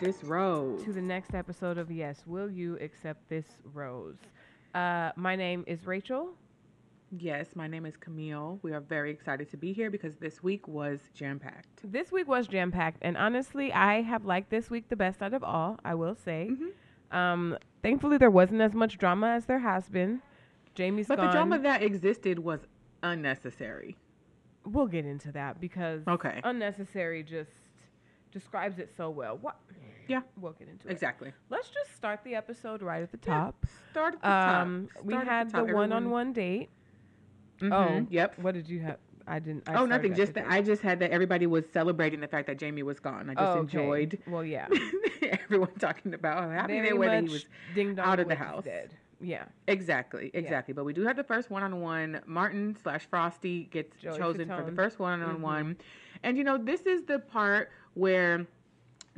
this rose? to the next episode of Yes, Will You Accept This Rose? Uh, my name is Rachel. Yes, my name is Camille. We are very excited to be here because this week was jam packed. This week was jam packed, and honestly, I have liked this week the best out of all. I will say. Mm-hmm. Um, thankfully, there wasn't as much drama as there has been. Jamie's But gone. the drama that existed was unnecessary. we'll get into that because Okay. unnecessary just describes it so well. What? Yeah, We'll get into it. exactly. Let's just start the episode right at the Yeah, top. Start at the top. Um, we Start at had the, top. Everyone- one-on-one date. Mhm, Oh, yep. What did you have? I didn't. I oh, nothing. Just that. I just had that everybody was celebrating the fact that Jamie was gone. I just Oh, okay. enjoyed Well, yeah. everyone talking about how happy Very they were that he was Ding Dong out of the house. Dead. Yeah. Exactly, exactly. But we do have the first one on one. Martin slash Frosty gets Joey chosen for the first one on Mm-hmm. one. And you know, this is the part where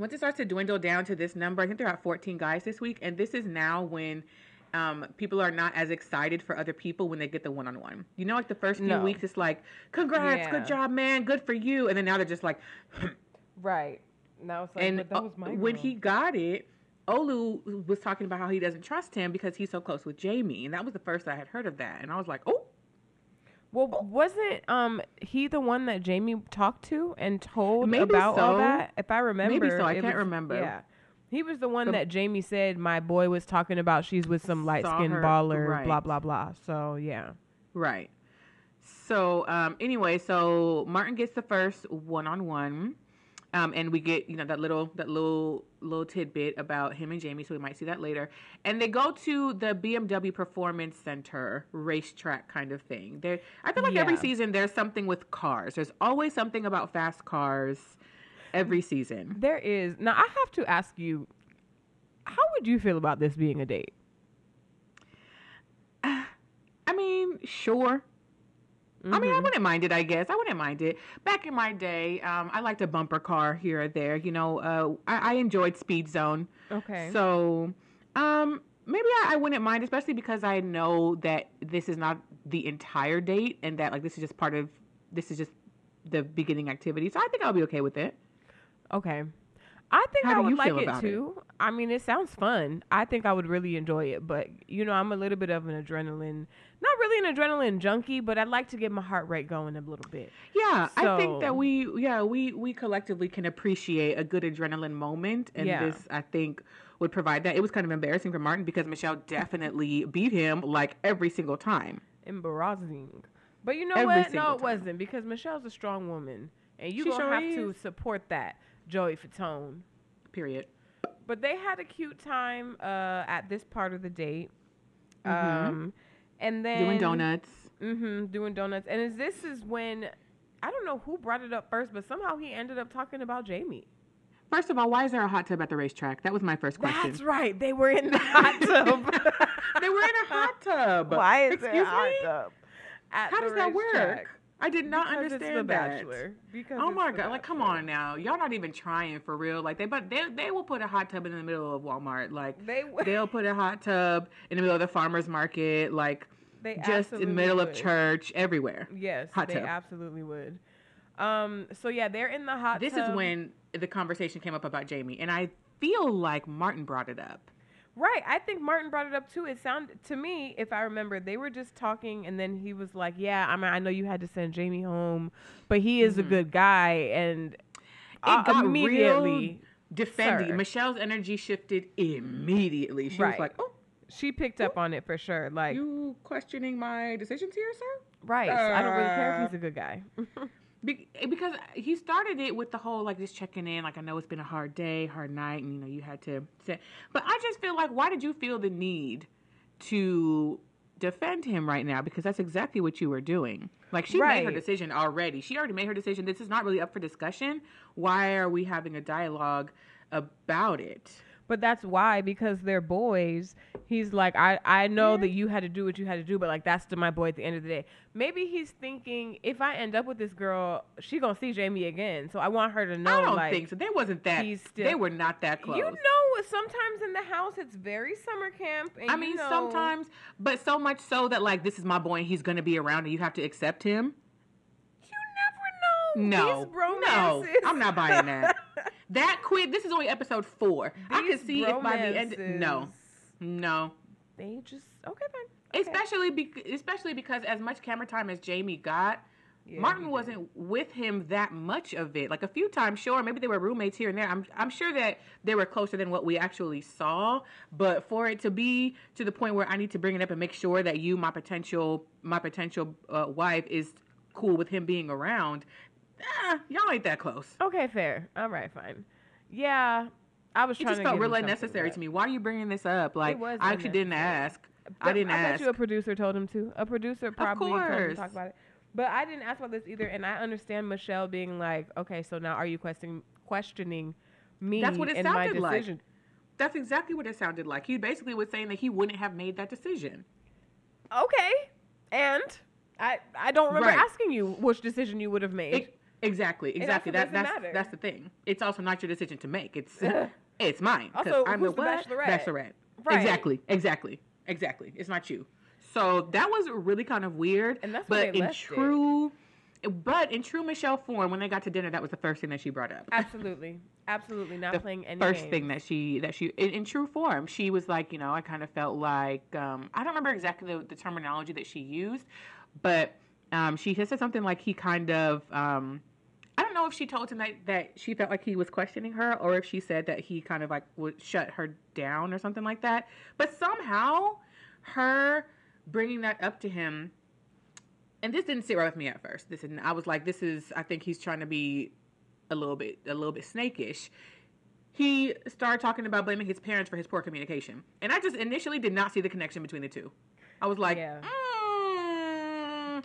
once it starts to dwindle down to this number, I think there are 14 guys this week, and this is now when um, people are not as excited for other people when they get the one on one. You know, like the first few No. weeks, it's like, congrats, Yeah. good job, man, good for you. And then now they're just like, Right. Now it's like, and that was uh, my when he got it, Olu was talking about how he doesn't trust him because he's so close with Jamie, and that was the first I had heard of that, and I was like, oh, Well, wasn't um he the one that Jamie talked to and told Maybe about all that? If I remember, Maybe so. I can't was- remember. Yeah, he was the one Um, that Jamie said my boy was talking about. She's with some light skinned baller, right. blah blah blah. So yeah, right. So um, anyway, so Martin gets the first one on one. Um, and we get you know that little that little little tidbit about him and Jamie, so we might see that later. And they go to the BMW Performance Center racetrack kind of thing. There, I feel like every season there's something with cars. There's always something about fast cars. Every season, there is. Now I have to ask you, how would you feel about this being a date? I mean, sure. I mean, I wouldn't mind it. I guess I wouldn't mind it. Back in my day, um, I liked a bumper car here or there. You know, uh, I, I enjoyed Speed Zone. Okay. So, um, maybe I, I wouldn't mind, especially because I know that this is not the entire date, and that like this is just part of this is just the beginning activity. So I think I'll be okay with it. Okay. I think How I would like it about it? too. I mean, it sounds fun. I think I would really enjoy it, but you know, I'm a little bit of an adrenaline, not really an adrenaline junkie, but I'd like to get my heart rate going a little bit. Yeah, I think that we yeah we we collectively can appreciate a good adrenaline moment, and Yeah. this I think would provide that. It was kind of embarrassing for Martin because Michelle definitely beat him like every single time. Embarrassing. But you know Every what? No, it time. wasn't because Michelle's a strong woman, and you She gonna sure have to support that, Joey Fatone. Period. But they had a cute time uh, at this part of the date. Mhm. Um, and then Doing donuts. Mm-hmm. Doing donuts. And is this is when I don't know who brought it up first, but somehow he ended up talking about Jamie. First of all, why is there a hot tub at the racetrack? That was my first question. That's right. They were in the hot tub. they were in a hot tub. Why is Excuse there a hot me? tub? At How the does that racetrack? work? I did not Because understand it's the that. Bachelor. Because Oh my god! Like, come on now, y'all not even trying for real. Like, they but they they will put a hot tub in the middle of Walmart. Like, They w- they'll put a hot tub in the middle of the farmers market. Like, They just in the middle of church, everywhere. Yes, Hot they tub. absolutely would. Um. So yeah, they're in the hot This tub. is when the conversation came up about Jamie, and I feel like Martin brought it up. Right. I think Martin brought it up too. It sounded to me, if I remember, they were just talking, and then he was like, "Yeah, I mean, I know you had to send Jamie home, but he is a good guy." And Mm-hmm. It uh, got immediately, defending. Sir. Michelle's energy shifted immediately. She Right. was like, "Oh, she picked up on it for sure. Like, you questioning my decisions here, sir?" right? so I don't really care Uh, if he's a good guy. Be- eh, because he started it with the whole like just checking in like i know it's been a hard day hard night and you know you had to say but i just feel like why did you feel the need to defend him right now? Because that's exactly what you were doing. Like she made her decision already. She already made her decision. This is not really up for discussion. Why are we having a dialogue about it But that's why, because they're boys, he's like, I, I know mm-hmm. that you had to do what you had to do, but like that's to my boy at the end of the day. Maybe he's thinking if I end up with this girl, she gonna see Jamie again. So I want her to know i don't like think so They wasn't that he's still- they were not that close You know, sometimes in the house it's very summer camp. And I you mean, know- sometimes, but so much so that like this is my boy and he's gonna be around and you have to accept him. you never know. No, no. I'm not buying that. that quick. This is only episode four. I These could see if by the end. No, no. They just okay then. Okay. Especially, be- especially because as much camera time as Jamie got, Yeah, Martin wasn't with him that much of it. Like a few times, sure, maybe they were roommates here and there. I'm I'm sure that they were closer than what we actually saw. But for it to be to the point where I need to bring it up and make sure that you, my potential my potential uh, wife, is cool with him being around, ah, y'all ain't that close. Okay, fair. All right, fine. Yeah, I was It trying just to felt give him real unnecessary to me. Why are you bringing this up? Like I actually didn't ask. I didn't I ask. bet you a producer told him to. A producer probably told him to talk about it. But I didn't ask about this either, and I understand Michelle being like, "Okay, so now are you questioning questioning me That's what it sounded like. decision?" That's exactly what it sounded like. He basically was saying that he wouldn't have made that decision. Okay, and I I don't remember Right. asking you which decision you would have made. Ex- exactly, exactly. That, that's matter. that's the thing. It's also not your decision to make. It's it's mine. Also, I'm the the what? bachelorette? Bachelorette. Right. Exactly, exactly, exactly. It's not you. So that was really kind of weird. And that's but in left it. true, but in true Michelle form, when they got to dinner, that was the first thing that she brought up. absolutely, absolutely not the playing any first games. thing that she that she in, in true form she was like you know i kind of felt like um, i don't remember exactly the, the terminology that she used but um, she said something like he kind of um, i don't know if she told him that, that she felt like he was questioning her or if she said that he kind of like would shut her down or something like that but somehow her bringing that up to him and this didn't sit right with me at first this didn't, i was like this is i think he's trying to be a little bit a little bit snakish he started talking about blaming his parents for his poor communication and i just initially did not see the connection between the two i was like Yeah. mm,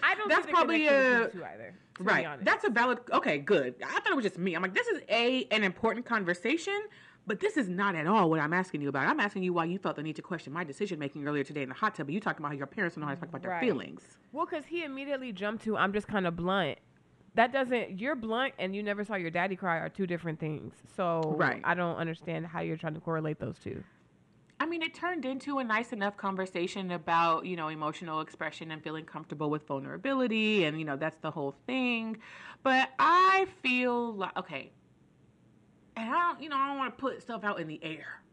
I don't. that's probably a the two either. Right that's a valid okay good i thought it was just me i'm like this is a an important conversation but this is not at all what I'm asking you about. I'm asking you why you felt the need to question my decision making earlier today in the hot tub. But you talking about how your parents don't know how to talk about their Right. feelings. Well, because he immediately jumped to, I'm just kind of blunt. That doesn't, you're blunt and you never saw your daddy cry are two different things. So Right. I don't understand how you're trying to correlate those two. I mean, it turned into a nice enough conversation about, you know, emotional expression and feeling comfortable with vulnerability. And, you know, that's the whole thing. But I feel like, okay, and I don't, you know, I don't want to put stuff out in the air.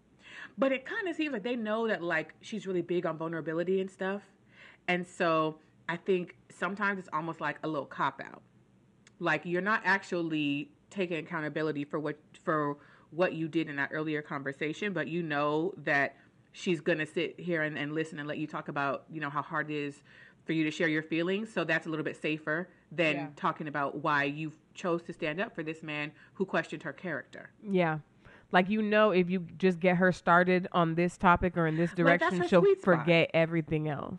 But it kind of seems like they know that, like, she's really big on vulnerability and stuff. And so I think sometimes it's almost like a little cop out. Like, you're not actually taking accountability for what, for, what you did in that earlier conversation, but you know that she's gonna sit here and, and listen and let you talk about, you know, how hard it is for you to share your feelings. So that's a little bit safer than Yeah. talking about why you chose to stand up for this man who questioned her character. Yeah. Like, you know, if you just get her started on this topic or in this direction, her she'll forget everything else.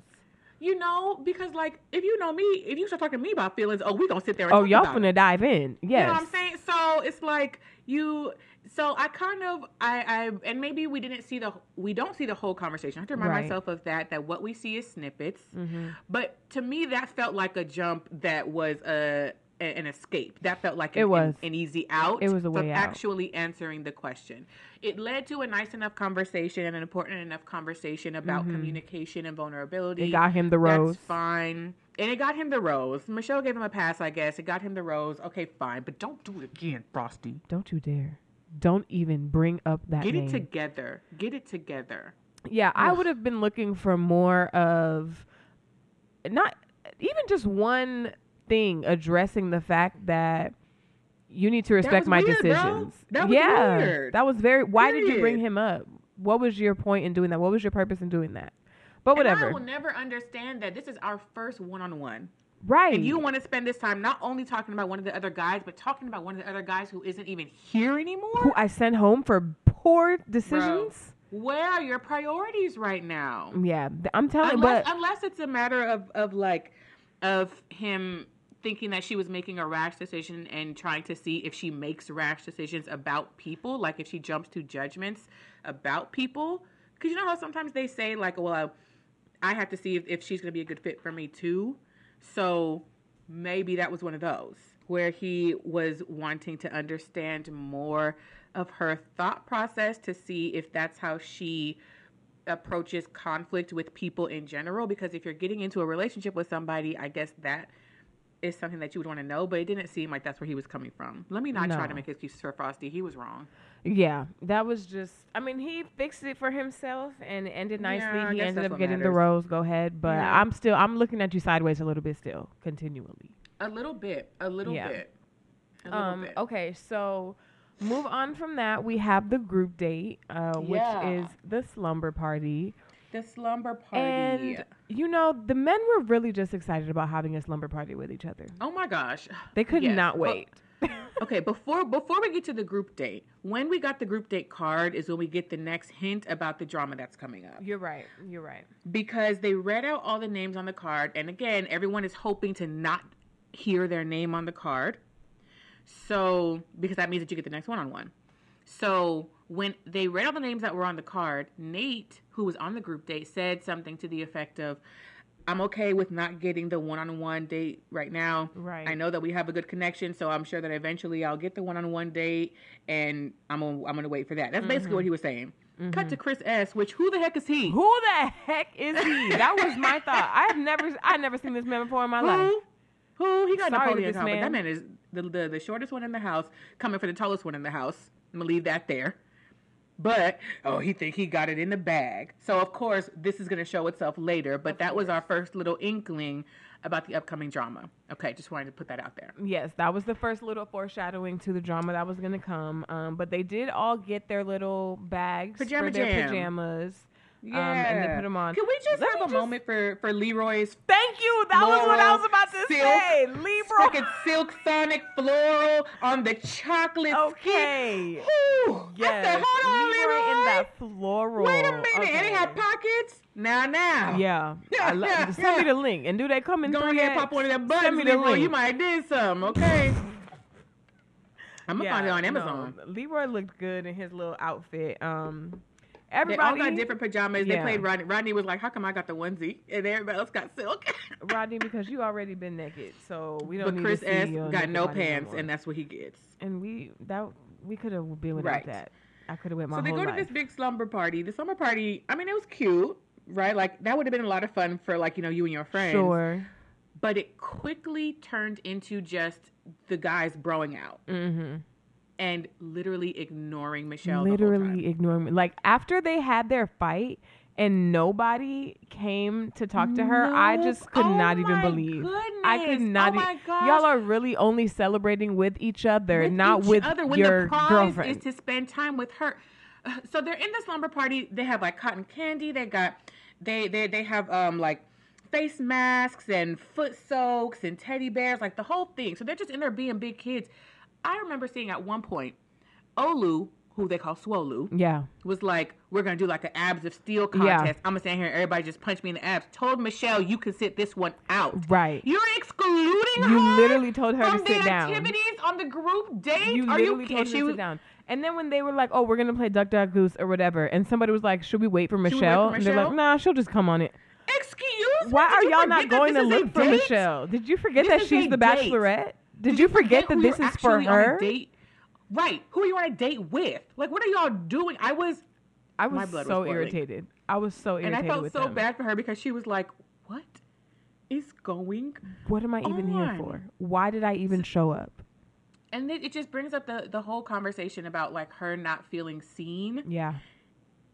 You know, because like if you know me, if you start talking to me about feelings, oh, we gonna sit there and Oh, talk y'all about it. dive in. Yes. You know what I'm saying? So it's like you. So I kind of I I and maybe we didn't see the we don't see the whole conversation. I have to remind Right. myself of that. That what we see is snippets. Mm-hmm. But to me, that felt like a jump that was a, a- an escape. That felt like It was. an, an easy out. It was a from way out. actually answering the question. It led to a nice enough conversation and an important enough conversation about communication and vulnerability. Mm-hmm. It got him the rose. That's fine. And it got him the rose. Michelle gave him a pass, I guess. It got him the rose. Okay, fine. But don't do it again, Frosty. Don't you dare. Don't even bring up that Get name. it together. Get it together. Yeah, I would have been looking for more of not even just one thing addressing the fact that you need to respect my weird, bro. decisions. That was yeah, weird. that was very. Why did you bring him up? What was your point in doing that? What was your purpose in doing that? But And I will never understand that this is our first one on one. right? And you want to spend this time not only talking about one of the other guys, but talking about one of the other guys who isn't even here anymore? who I sent home for poor decisions. Where are your priorities right now? Yeah, I'm telling. unless, but unless it's a matter of, of like of him thinking that she was making a rash decision and trying to see if she makes rash decisions about people like if she jumps to judgments about people. Because you know how sometimes they say like well i, I have to see if, if she's going to be a good fit for me too. So maybe that was one of those where he was wanting to understand more of her thought process to see if that's how she approaches conflict with people in general because if you're getting into a relationship with somebody i guess that is something that you would want to know, but it didn't seem like that's where he was coming from. Let me not try to No. make excuses for Frosty. He was wrong. Yeah, that was just. I mean, he fixed it for himself and ended nicely. I he ended up getting the rose. Go ahead, but Yeah. I'm still. I'm looking at you sideways a little bit still, continually. A little bit. A little Yeah. bit. A little Um. bit. Okay, so move on from that. We have the group date, uh, which Yeah. is the slumber party. The slumber party. And you know, the men were really just excited about having a slumber party with each other. oh my gosh. They could Yes, not well- wait. Okay, before before we get to the group date, when we got the group date card is when we get the next hint about the drama that's coming up. You're right. You're right. Because they read out all the names on the card, and again, everyone is hoping to not hear their name on the card. So, because that means that you get the next one on one. So, when they read all the names that were on the card, Nate, who was on the group date, said something to the effect of, I'm okay with not getting the one on one date right now. Right. I know that we have a good connection, so I'm sure that eventually I'll get the one on one date and I'm gonna, I'm gonna wait for that. That's basically what he was saying. Cut to Chris S, which who the heck is he? Mm-hmm. Who the heck is he? That was my thought. I have never, I never seen this man before in my life. Who? He got Sorry Napoleon complex. That man. is the, the the shortest one in the house, coming for the tallest one in the house. I'm gonna leave that there. But oh, he think he got it in the bag. So of course this is gonna show itself later. But that was our first little inkling about the upcoming drama. Okay, just wanted to put that out there. Yes, that was the first little foreshadowing to the drama that was to come. Um, but they did all get their little bags Pajama for their jam. pajamas. Yeah. Um, and they put them on. Can we just Let have a moment for for Leroy's Thank you. That was what I was about to Silk, say. Libra. fucking silk sonic floral on the chocolate Okay. skin? Yes. I said, hold on, Leroy Leroy. in that floral. Wait a minute, and it had pockets. Now, now. Yeah. Yeah, I lo- yeah, send me the link. And do they come in Go 3X? ahead, and pop one of them buttons, Send me the Leroy. link. You might have did something, okay? I'm gonna find it on no. Amazon. Leroy looked good in his little outfit. Um, They all everybody, got different pajamas. They played Rodney. Rodney was like, "How come I got the onesie and everybody else got silk?" Rodney, because you already been naked, so we don't but need Chris S got no pants, more. and that's what he gets. and we that we could have been without Right. that. I could have went my So they go to life. this big slumber party. The slumber party. I mean, it was cute, right? Like that would have been a lot of fun for like you know you and your friends. Sure. But it quickly turned into just the guys broing out Mm-hmm. And literally ignoring Michelle. the whole Literally ignoring me. Like after they had their fight and nobody came to talk to her, I just could oh not even believe. I could goodness. not. Oh e-. Y'all are really only celebrating with each other, with not each with other when your the prize girlfriend. is to spend time with her. So they're in the slumber party. They have like cotton candy. They got they they they have um like face masks and foot soaks and teddy bears, like the whole thing. So they're just in there being big kids. I remember seeing at one point Olu, who they call Swolu, yeah. was like, "We're gonna do like an abs of steel Yeah. contest. I'm gonna stand here and everybody just punch me in the abs." Told Michelle, "You can sit this one out." Right. You're excluding her? You her literally told her to sit down. activities on the group date. You Are literally you told her to sit down. And then when they were like, "Oh, we're gonna play Duck Duck Goose or whatever," and somebody was like, "Should we wait for we wait for Michelle?" And they're like, "Nah, she'll just come on it." Excuse me. Why are y'all not going to this is a look for? Michelle? Did you forget This that she's the date. Bachelorette? Did you forget that this is for on her? date? Right. Who are you on a date with? Like, what are y'all doing? I was, I was was so boiling. irritated. I was so irritated. and I felt so them. bad for her because she was like, "What is going?" What am I even here for? Why did I even show up? And it, it just brings up the the whole conversation about like her not feeling seen. Yeah.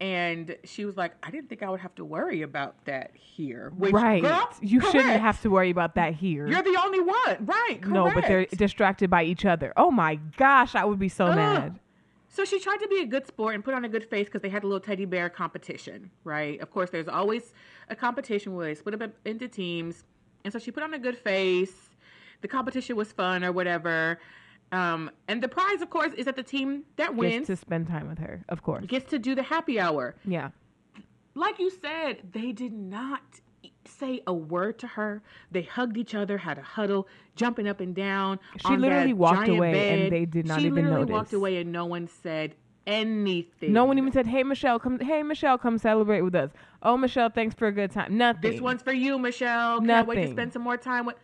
And she was like, "I didn't think I would have to worry about that here." Which, right. girl, you shouldn't have to worry about that here. You're the only one, right? no, but they're distracted by each other. Oh my gosh, I would be so Ugh. mad. So she tried to be a good sport and put on a good face because they had a little teddy bear competition, right? Of course, there's always a competition where they split up into teams. And so she put on a good face. The competition was fun or whatever. Um, and the prize, of course, is that the team that wins Gets to spend time with her, of course. gets to do the happy hour. Yeah. Like you said, they did not say a word to her. They hugged each other, had a huddle, jumping up and down. She literally walked away and they did not she even literally walked away and no one said anything. No one even said, "Hey Michelle, come. Hey Michelle, come celebrate with us." Oh Michelle, thanks for a good time. Nothing. This one's for you, Michelle. Can't wait to spend some more time with.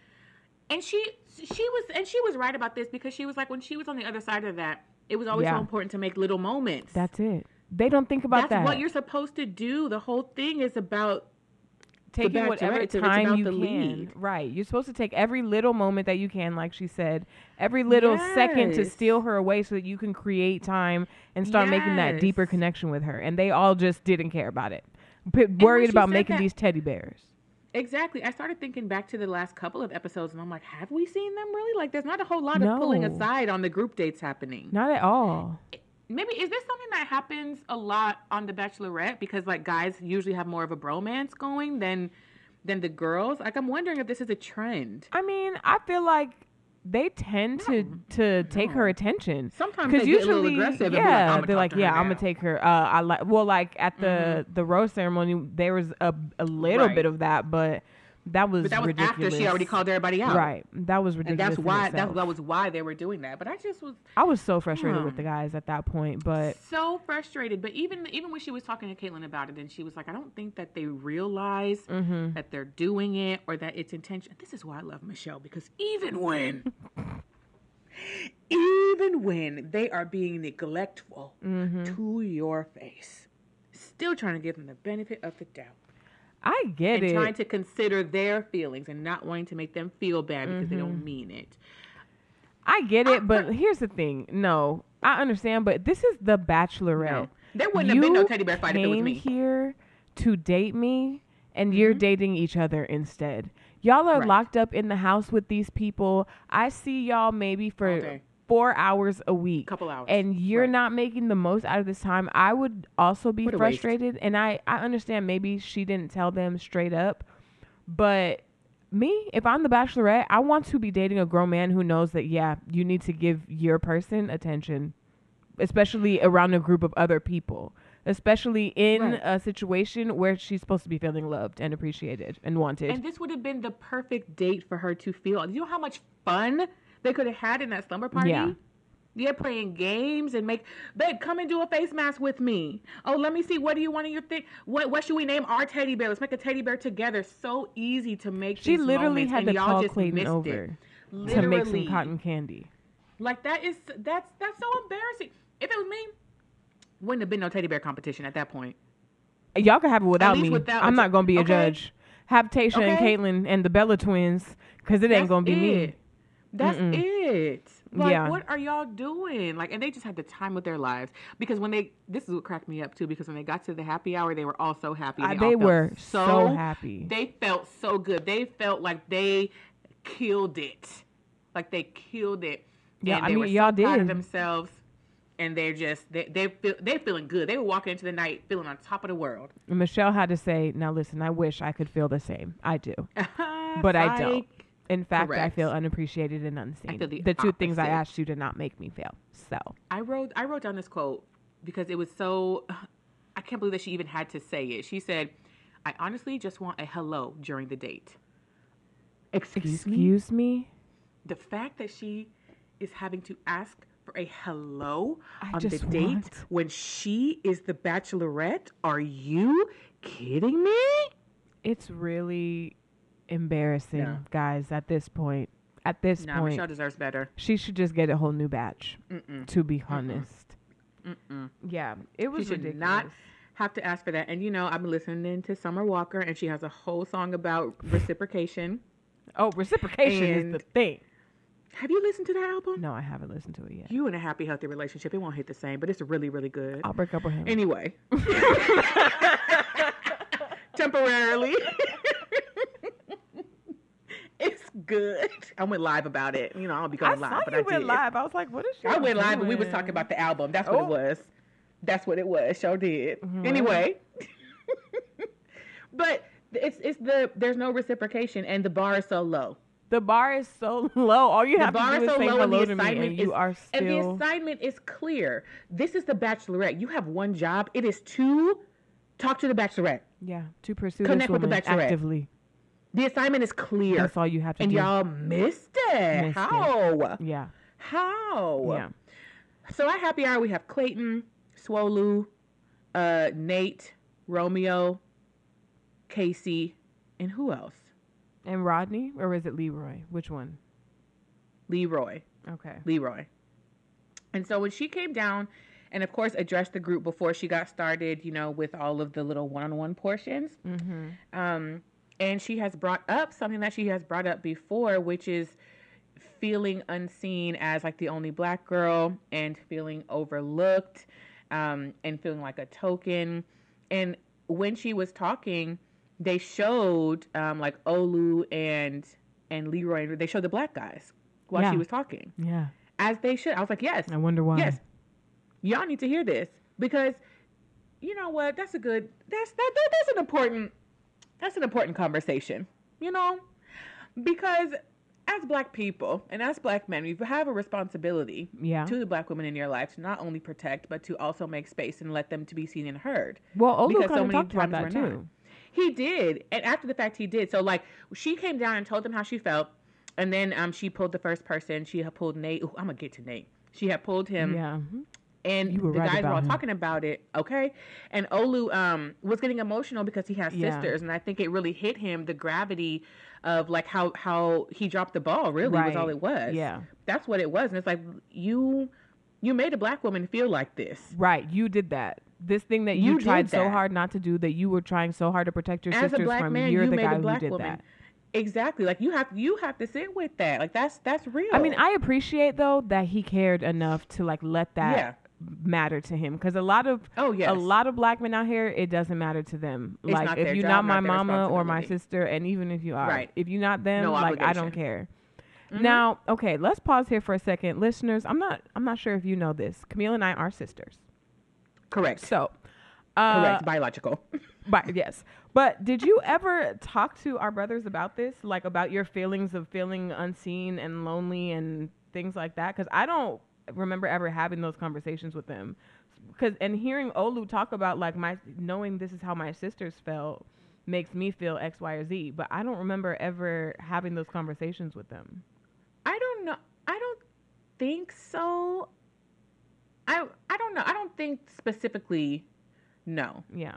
And she, she was, and she was right about this because she was like, when she was on the other side of that, it was always Yeah. so important to make little moments. That's it. They don't think about That's that. what you're supposed to do. The whole thing is about taking whatever it's time you can. lead. Right. You're supposed to take every little moment that you can, like she said, every little second to steal her away so that you can create time and start making that deeper connection with her. And they all just didn't care about it. P- worried about making that- these teddy bears. Exactly. I started thinking back to the last couple of episodes, and I'm like, have we seen them really? Like, there's not a whole lot of pulling aside on the group dates happening. Not at all. Maybe is this something that happens a lot on The Bachelorette because like guys usually have more of a bromance going than than the girls? Like, I'm wondering if this is a trend. I mean, I feel like they tend to to take her attention. Sometimes Because they get a little usually, aggressive yeah, like, they're like, yeah, I'm gonna take her. Uh, I like, well, like at the the rose ceremony, there was a a little Right. bit of that, but that was But that was ridiculous. after she already called everybody out. Right, that was ridiculous. And that's why that, that was why they were doing that. But I just was I was so frustrated with Hmm. the guys at that point, but so frustrated. But even even when she was talking to Kaitlyn about it, and she was like, I don't think that they realize mm-hmm. that they're doing it or that it's intentional. This is why I love Michelle because even when, even when they are being neglectful Mm-hmm. to your face, still trying to give them the benefit of the doubt I get and it. trying to consider their feelings and not wanting to make them feel bad because they Mm-hmm. don't mean it. I get it, but here's the thing. No, I understand, but this is the Bachelorette. No. There wouldn't have been no teddy bear fight if it was me. here to date me, and you're Mm-hmm. dating each other instead. Y'all are Right. locked up in the house with these people. I see y'all maybe for. Four hours a week, Couple hours. and you're Right. not making the most out of this time. I would also be What frustrated, and I I understand maybe she didn't tell them straight up, but me, if I'm the bachelorette, I want to be dating a grown man who knows that, yeah, you need to give your person attention, especially around a group of other people, especially in Right. a situation where she's supposed to be feeling loved and appreciated and wanted. And this would have been the perfect date for her to feel. You know how much fun they could have had in that slumber party? Yeah. Yeah, playing games and make babe, come and do a face mask with me. Oh, let me see. What do you want in your thing? What what should we name our teddy bear? Let's make a teddy bear together. So easy to make. she literally had to call Clayton over to make some cotton candy. Like that is that's that's so embarrassing. If it was me, wouldn't have been no teddy bear competition at that point. Y'all could have it without me. without- I'm not gonna be a okay. judge. Have Tayshia and Okay. Kaitlyn and the Bella twins, because it ain't gonna be me. That's Mm-mm. it. Like, Yeah. what are y'all doing? Like, and they just had the time of their lives because when they, this is what cracked me up too, because when they got to the happy hour, they were all so happy. Uh, and they were so happy. They felt so good. They felt like they killed it. Like they killed it. Yeah, and I they mean, were y'all proud of did. themselves. And they're just they they feel they're feeling good. They were walking into the night feeling on top of the world. And Michelle had to say, "Now listen, I wish I could feel the same. I do, but I don't. In fact, I feel unappreciated and unseen. the the two things I asked you to not make me feel. So I wrote I wrote down this quote because it was so I can't believe that she even had to say it. She said, "I honestly just want a hello during the date." Excuse, me. excuse me. The fact that she is having to ask for a hello I on the date want- when she is the bachelorette? Are you kidding me? It's really embarrassing, Yeah. guys. At this point, at this No, point, Michelle deserves better. she should just get a whole new batch. Mm-mm. To be honest, Mm-mm. yeah, it was She should ridiculous. not have to ask for that. And you know, I've been listening to Summer Walker, and she has a whole song about reciprocation. Oh, reciprocation is the thing. Have you listened to that album? No, I haven't listened to it yet. You in a happy, healthy relationship, it won't hit the same, but it's really, really good. I'll break up with him. Anyway, temporarily, good. I went live about it. You know, I don't be I going saw live, but you I went did. live. I was like, "What is she?" I went live, but we was talking about the album. That's what Oh. it was. That's what it was. Show did. Mhm. Anyway, but it's it's the there's no reciprocation, and the bar is so low. The bar is so low. All you The have to do is so say low, and hello the to me, assignment and you is are And the still. assignment is clear. This is the Bachelorette. You have one job. It is to talk to the Bachelorette. Yeah, to pursue Connect this with the Bachelorette. actively. The assignment is clear. That's all you have to and do. And y'all missed it. Missed it. How? Yeah, How? yeah. So at happy hour we have Clayton, Swolu, uh, Nate, Romeo, Casey, and who else? And Rodney, or is it Leroy? Which one? Leroy. Okay. Leroy. And so when she came down and of course addressed the group before she got started, you know, with all of the little one-on-one portions, Mm-hmm. um, and she has brought up something that she has brought up before, which is feeling unseen as like the only black girl and feeling overlooked um, and feeling like a token. And when she was talking, they showed um, like Olu and and Leroy. They showed the black guys while Yeah. she was talking, Yeah. as they should. I was like, yes, I wonder why. yes, y'all need to hear this because you know what? That's a good. That's that, that that's an important. That's an important conversation. You know, because as black people and as black men, we have a responsibility Yeah. to the black women in your life to not only protect but to also make space and let them to be seen and heard. Well, Olu because so many talked about that times we're not. He did, and after the fact, he did. So like, she came down and told him how she felt, and then um she pulled the first person. She had pulled Nate. Ooh, I'm gonna get to Nate. She had pulled him, Yeah. And You were the right guys were all him. talking about it. Okay, and Olu um was getting emotional because he has Yeah. sisters, and I think it really hit him the gravity of like how how he dropped the ball. Really was all it was. Yeah. that's what it was, and it's like you you made a black woman feel like this. Right. You did that. This thing that you, You tried so hard not to do, that you were trying so hard to protect your As a sisters black from. man, you're you the made guy a black who did woman. that. Exactly. Like you have you have to sit with that. Like that's that's real. I mean, I appreciate though that he cared enough to like let that Yeah. Matter to him because a lot of oh yes. a lot of black men out here it doesn't matter to them. It's like if you're job, not my not mama or my sister, and even if you are, Right. if you're not them, No like I don't care. Mhm. Now, okay, let's pause here for a second, listeners. I'm not I'm not sure if you know this. Camille and I are sisters, correct. so. Uh, correct. Biological. But yes. But did you ever talk to our brothers about this? Like about your feelings of feeling unseen and lonely and things like that? Because I don't remember ever having those conversations with them. Because and hearing Olu talk about like my knowing this is how my sisters felt makes me feel X, Y, or Z. But I don't remember ever having those conversations with them. I don't know. I don't think so. I I don't know. I don't think specifically. No, Yeah.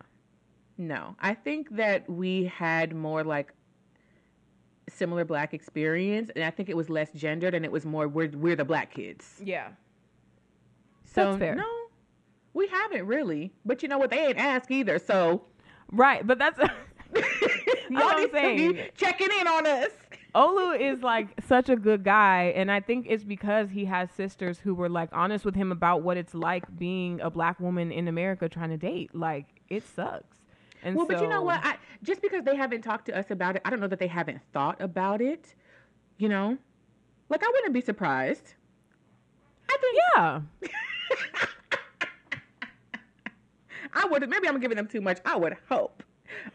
no. I think that we had more like similar black experience, and I think it was less gendered, and it was more we're we're the black kids. Yeah. So That's fair. no, we haven't really. But you know what? They ain't ask either. So Right. But that's y'all what I'm need to saying. be checking in on us. Olu is like such a good guy, and I think it's because he has sisters who were like honest with him about what it's like being a black woman in America trying to date. Like it sucks. And well, but you know what? I, just because they haven't talked to us about it, I don't know that they haven't thought about it. You know, like I wouldn't be surprised. I think Yeah, I would. Maybe I'm giving them too much. I would hope.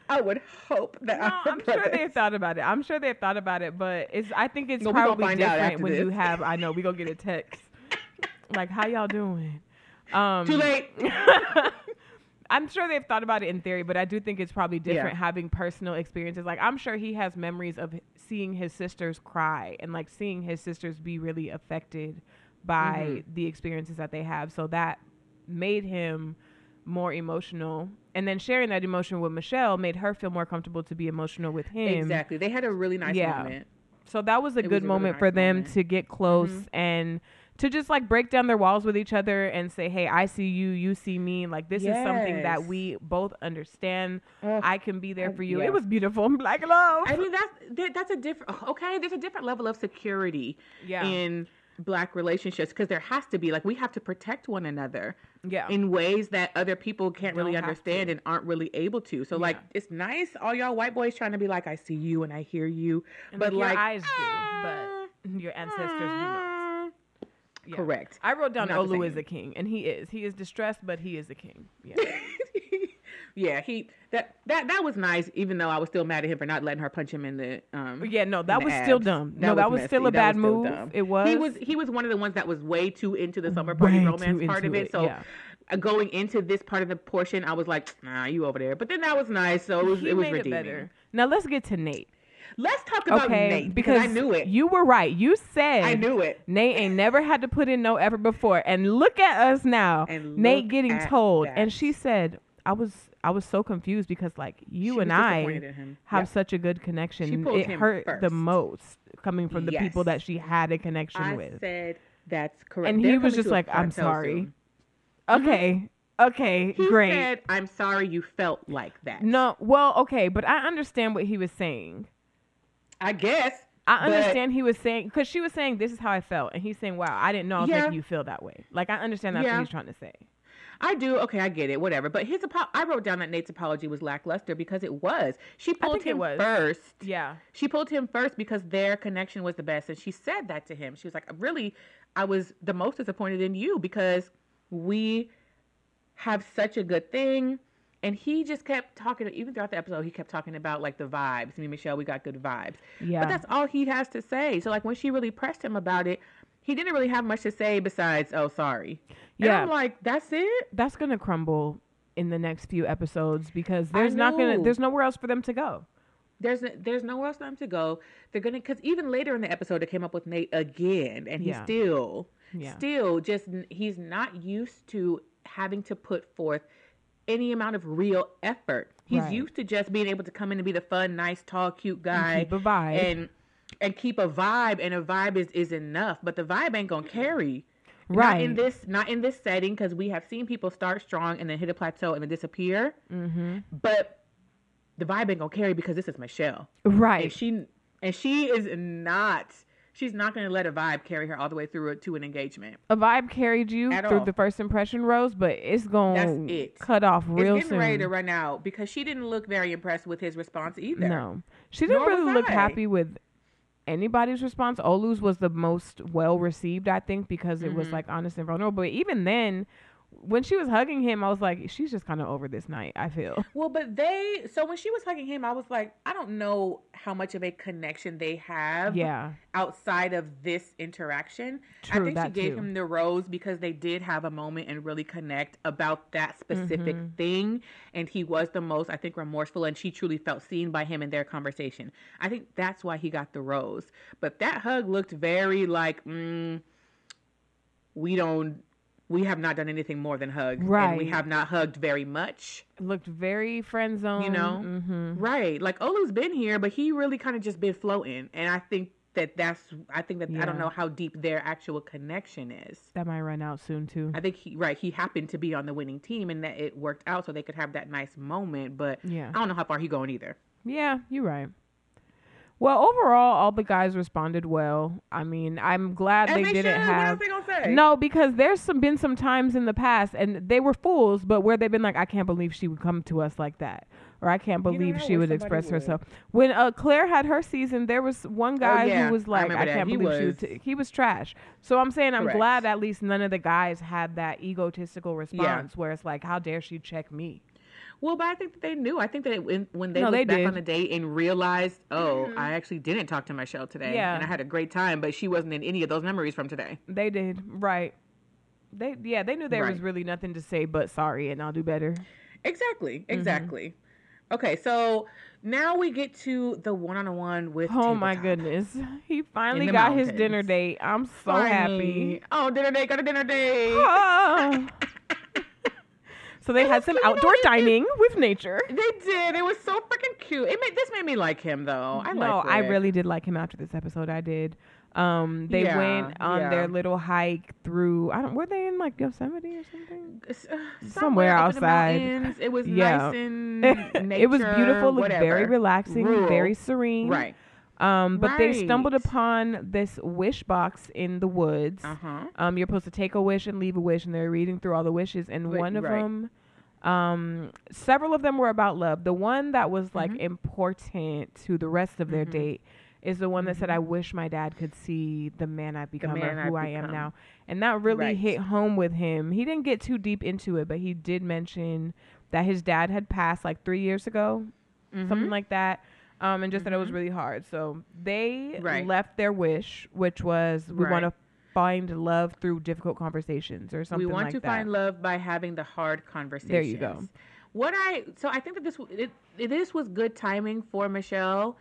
I would hope that no, I'm sure they've thought about it. I'm sure they've thought about it, but it's. I think it's No, probably different when you have. I know we gonna get a text like, "How y'all doing?" Um, Too late. I'm sure they've thought about it in theory, but I do think it's probably Yeah. different having personal experiences. Like I'm sure he has memories of seeing his sisters cry and like seeing his sisters be really affected by Mm-hmm. the experiences that they have. So that made him more emotional. And then sharing that emotion with Michelle made her feel more comfortable to be emotional with him. Exactly. They had a really nice Yeah. moment. So that was a It good was a really moment nice for them moment. to get close Mhm. and to just like break down their walls with each other and say, "Hey, I see you, you see me. Like this is something that we both understand. Ugh. I can be there for you." yeah. It was beautiful. Black love. I mean, that's that's a different. Okay, there's a different level of security yeah. in black relationships because there has to be like we have to protect one another yeah. in ways that other people can't really Don't have understand and aren't really able to. So like it's nice all y'all white boys trying to be like I see you and I hear you, And, but like, like your eyes do, ah, but your ancestors do not. Ah. Yeah. Correct. I wrote down Not Olu is a king, and he is. He is distressed, but he is a king. Yeah. yeah, he that that that was nice. Even though I was still mad at him for not letting her punch him in the um. yeah. No, that was still abs. dumb. no, that was still a That bad still move. dumb. It was. He was he was one of the ones that was way too into the summer party way romance part of into it. So yeah. uh, going into this part of the portion, I was like, nah, you over there. But then that was nice. So it was he it was redeeming. it better. Now let's get to Nate. Let's talk about okay, Nate because because I knew it. You were right. You said I knew it. Nate ain't never had to put in no effort before, and look at us now. And Nate getting told, that. and she said, "I was, I was so confused because like you She and I disappointed in him. have Yep. such a good connection. It hurt the most coming from the people that she had a connection I with. said that's correct. And They're he was just like, "I'm sorry." soon. Mm-hmm. Okay, Okay, He great. said, "I'm sorry you felt like that." no, well, okay, but I understand what he was saying. I guess. I understand he was saying because she was saying this is how I felt, and he's saying, "Wow, I didn't know I was Yeah. making you feel that way." Like I understand that's Yeah. what he's trying to say. I do. Okay, I get it. Whatever. But his apo- I wrote down that Nate's apology was lackluster because it was. She pulled him first. Yeah, She pulled him first because their connection was the best, and she said that to him. She was like, "Really, I was the most disappointed in you because we have such a good thing." And he just kept talking, even throughout the episode, he kept talking about like the vibes. Me and Michelle, we got good vibes. yeah. But that's all he has to say. So like when she really pressed him about it, he didn't really have much to say besides, "Oh, sorry." And Yeah. I'm like, "That's it." that's gonna crumble in the next few episodes because there's not gonna there's nowhere else for them to go. There's there's nowhere else for them to go. They're gonna because even later in the episode, they came up with Nate again, and he's Yeah. still, Yeah. still just he's not used to having to put forth any amount of real effort. He's Right. used to just being able to come in and be the fun, nice, tall, cute guy, keep a vibe. and and keep a vibe, and a vibe is is enough. But the vibe ain't gonna carry. Not Right. in this, not in this setting, because we have seen people start strong and then hit a plateau and then disappear. Mm-hmm. But the vibe ain't gonna carry because this is Michelle Right. and she and she is not she's not going to let a vibe carry her all the way through to an engagement a vibe carried you At through all. the first impression rose, but it's gonna That's it. cut off real it's getting ready to soon. run out because she didn't look very impressed with his response either No, she didn't Nor really look I. happy with anybody's response. Olu's was the most well received, I think, because it was Mhm. like honest and vulnerable. But even then, when she was hugging him, I was like, she's just kind of over this night. I feel. well but they so when she was hugging him i was like i don't know how much of a connection they have Yeah, outside of this interaction i True, think she gave too. him the rose because they did have a moment and really connect about that specific Mhm. thing and he was the most i think remorseful and she truly felt seen by him in their conversation i think that's why he got the rose but that hug looked very like mm, we don't we have not done anything more than hug and we have not hugged very much looked very friend zone. You know? hmm right like olu's been here but he really kind of just been floating and i think that that's i think that i don't know how deep their actual connection is that might run out soon too. I think he right he happened to be on the winning team and that it worked out so they could have that nice moment. But Yeah. I don't know how far he going either. Yeah, you're right. Well, overall, all the guys responded well. I mean, I'm glad As they, they didn't should. have. What else they gonna say? No, because there's some been some times in the past, and they were fools, but where they've been like, I can't believe she would come to us like that, or I can't You believe know she would express would. herself. When uh, Clare had her season, there was one guy Oh, yeah. who was like, I, that. can't He believe she would. was- T-. He was trash. So I'm saying I'm Correct. glad at least none of the guys had that egotistical response where it's like, how dare she check me? Well, but I think that they knew. I think that when, when they No, looked they back did. on the date and realized, oh, I actually didn't talk to Michelle today, Yeah. and I had a great time, but she wasn't in any of those memories from today. They did right. They yeah, they knew there was really nothing to say but sorry, and I'll do better. Exactly. Mm-hmm. Exactly. Okay, so now we get to the one-on-one with. Oh my goodness, he finally got his dinner date. I'm so happy. Oh, dinner date. Got a dinner date. Ah. so they had some You know, outdoor it- it- dining with nature. They did. It was so freaking cute. It made this made me like him though. I no, I really did like him after this episode. I did. Um, they Yeah, went on yeah. their little hike through. I don't. Were they in like Yosemite or something? S- uh, Somewhere the outside. mountains. It was Yeah. nice and it was beautiful, looked very relaxing, Rural. very serene. Right. Um, but they stumbled upon this wish box in the woods. Uh huh. Um, you're supposed to take a wish and leave a wish, and they're reading through all the wishes. And Right, one of right. them, um, several of them were about love. The one that was like Mhm. important to the rest of their Mhm. date is the one that said, Mhm. "I wish my dad could see the man I've become man or I've who I am become." now." And that really Right. hit home with him. He didn't get too deep into it, but he did mention that his dad had passed like three years ago, Mm-hmm. something like that. Um, and just that it was Mhm. really hard. So they Right. left their wish, which was we want to find love through difficult conversations or something we want like to that. find love by having the hard conversations. There you go. What I so I think that this it, it, this was good timing for Michelle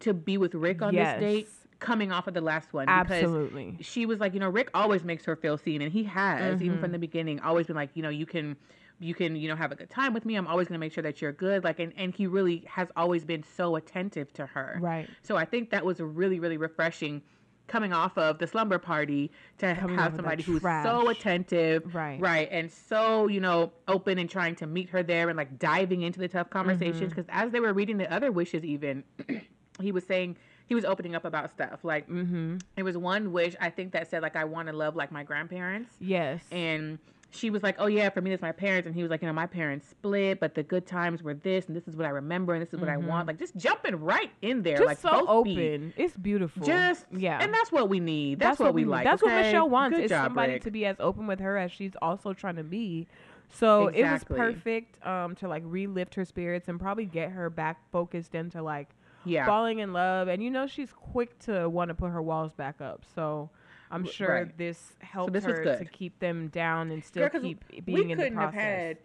to be with Rick on Yes. this date, coming off of the last one. because Absolutely. she was like, you know, Rick always makes her feel seen, and he has even Mhm. from the beginning, always been like, you know, you can, you can, you know, have a good time with me. I'm always gonna make sure that you're good. Like, and and he really has always been so attentive to her. Right. So I think that was really really refreshing coming off of the slumber party to Coming have somebody who's so attentive, Right. right, and so you know open and trying to meet her there and like diving into the tough conversations. Mm-hmm. Because as they were reading the other wishes, even he was saying he was opening up about stuff. Like Mm-hmm. there was one wish I think that said like I want to love like my grandparents Yes. and she was like, "Oh yeah, for me that's my parents," and he was like, "You know, my parents split, but the good times were this, and this is what I remember, and this is what I want." Like just jumping right in there, Mm-hmm. like so feet. open. It's beautiful. Just yeah. and that's what we need. That's, what, we like. That's what? Michelle wants. Good is job, somebody Rick. to be as open with her as she's also trying to be. So Exactly. it was perfect um, to like relift her spirits and probably get her back focused into like yeah. falling in love. And you know she's quick to want to put her walls back up. So I'm sure right. this helped this her to keep them down and still Girl, keep being in the couldn't have process. had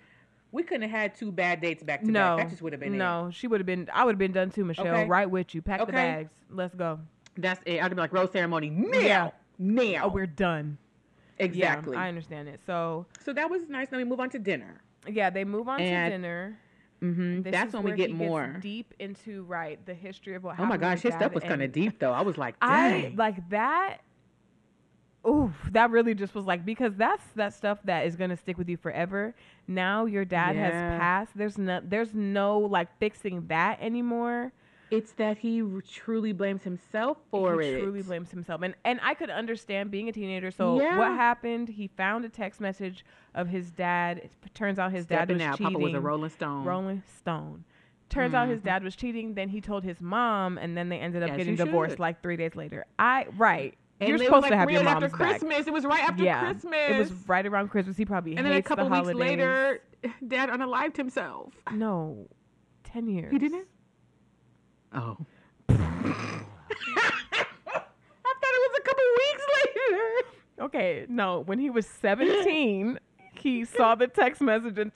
we couldn't have had two bad dates back to no, back. That just would have been it. no, she would have been. I would have been done too, Michelle. Okay. Right with you. Pack the bags. Let's go. That's it. I'd be like rose ceremony now. Yeah. Now. Oh, we're done. exactly. Yeah, I understand it. So so that was nice. Then we move on to dinner. yeah, they move on And to dinner. hmm That's when we get more. deep into right the history of what Oh my gosh, his stuff was kind of deep though. I was like, I dang. like that. Ooh, that really just was like because that's that stuff that is gonna stick with you forever. Now your dad has passed. There's no, there's no like fixing that anymore. It's that he r- truly blames himself for he it. truly blames himself, and and I could understand being a teenager. So Yeah. what happened? He found a text message of his dad. It turns out his dad Stepping was out. cheating. Papa was a Rolling Stone. Rolling Stone. Turns out his Mhm. dad was cheating. Then he told his mom, and then they ended up As getting divorced should. like three days later. I right. And You're it was, supposed like, to have your right mom's after back. Christmas. It was right after yeah, Christmas. it was right around Christmas. He probably and then a couple the weeks holidays. later, Dad unalived himself. no, ten years. He didn't. Oh. I thought it was a couple weeks later. Okay, no. When he was seventeen, he saw the text message and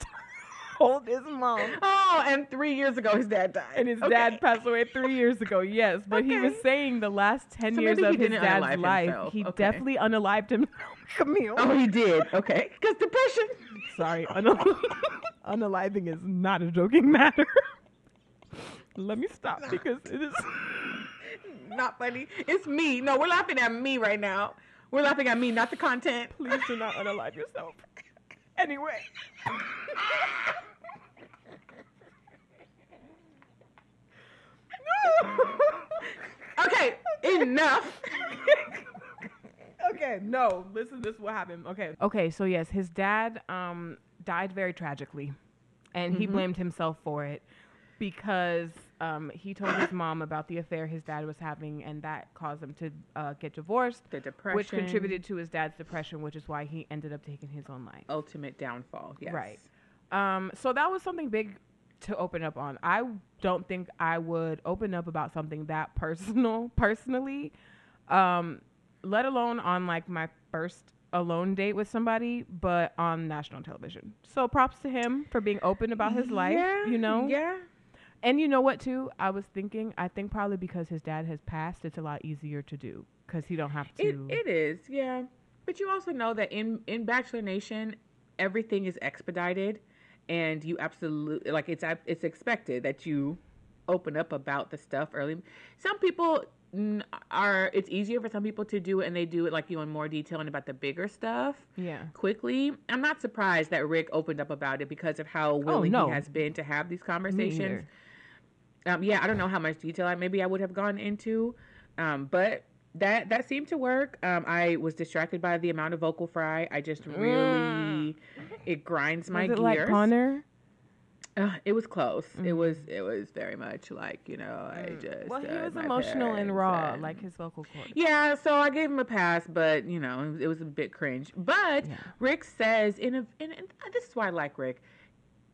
told his mom. Oh, and three years ago his dad died. And his Okay. dad passed away three years ago. Yes, but he was saying the last ten So years of his dad's life, himself. he Okay. definitely unalived himself. Camille. Oh, he did. Okay, because depression. Sorry, unal- unaliving is not a joking matter. Let me stop because it is. Not funny. It's me. No, we're laughing at me right now. We're laughing at me, not the content. Please do not unalive yourself. Anyway. Okay, enough. okay, no. Listen, this is what happened. Okay. Okay, so yes, his dad um died very tragically. And he Mhm. blamed himself for it because um, he told his mom about the affair his dad was having, and that caused him to uh, get divorced, The depression. which contributed to his dad's depression, which is why he ended up taking his own life. ultimate downfall. Yes. Right. Um, so that was something big to open up on. I don't think I would open up about something that personal personally, um, let alone on like my first alone date with somebody, but on national television. So props to him for being open about his life, Yeah, you know? Yeah. And you know what too? I was thinking, I think probably because his dad has passed, it's a lot easier to do because he don't have to. It, it is, yeah. But you also know that in in Bachelor Nation, everything is expedited, and you absolutely like it's it's expected that you open up about the stuff early. Some people are it's easier for some people to do it, and they do it like you in more detail and about the bigger stuff yeah. quickly. I'm not surprised that Rick opened up about it because of how oh, willing Oh, no. he has been to have these conversations. Um, yeah, I don't know how much detail I maybe I would have gone into, um, but that that seemed to work. Um, I was distracted by the amount of vocal fry. I just really it grinds my Mm. Was it gears. like Connor? Uh, it was close. It was it was very much like you know I just Mm. Well, he uh, was emotional and raw, and- like his vocal cords. yeah, so I gave him a pass, but you know, it was, it was a bit cringe. But Yeah. Rick says in a, in, in this is why I like Rick,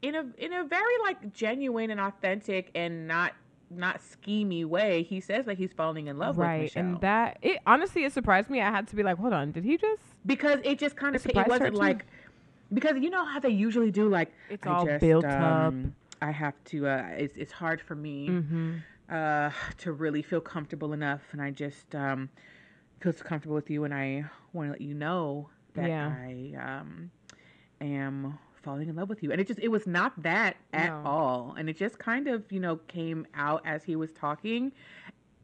in a in a very like genuine and authentic and not not schemy way. He says that he's falling in love with right, Michelle and that it honestly it surprised me. I had to be like, hold on, did he just? because it just kind of it, her wasn't like because you know how they usually do like It's I all just, built up. um, I have to. Uh, it's it's hard for me. Mm-hmm. uh, to really feel comfortable enough. And I just um, feel so comfortable with you, and I want to let you know that Yeah. I um, am falling in love with you. And it just it was not that at No. all, and it just kind of you know came out as he was talking.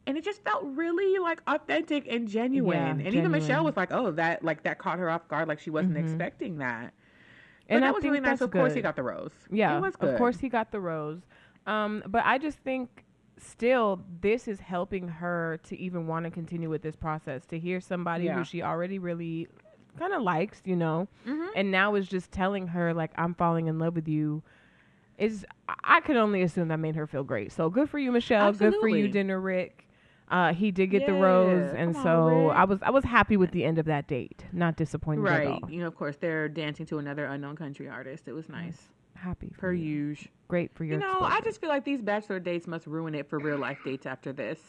and it just felt really like authentic and genuine. Yeah, and even. Michelle was like, "Oh, that like that caught her off guard. Like she wasn't Mhm. expecting that." But And that I was really nice. Of course, he got the rose. Yeah, it was good. of course he got the rose. Um, but I just think still this is helping her to even want to continue with this process to hear somebody Yeah. who she already really kind of likes, you know, Mhm. and now is just telling her like I'm falling in love with you. Is I can only assume that made her feel great. So good for you, Michelle. Good for you, Dinner Rick. Uh, he did get the rose, and on, so Rick. I was I was happy with the end of that date. Not disappointed at Right. all. You know, of course, they're dancing to another unknown country artist. It was nice. Happy for Per you. usual. Great for your. You know, I just feel like these bachelor dates must ruin it for real life dates after this.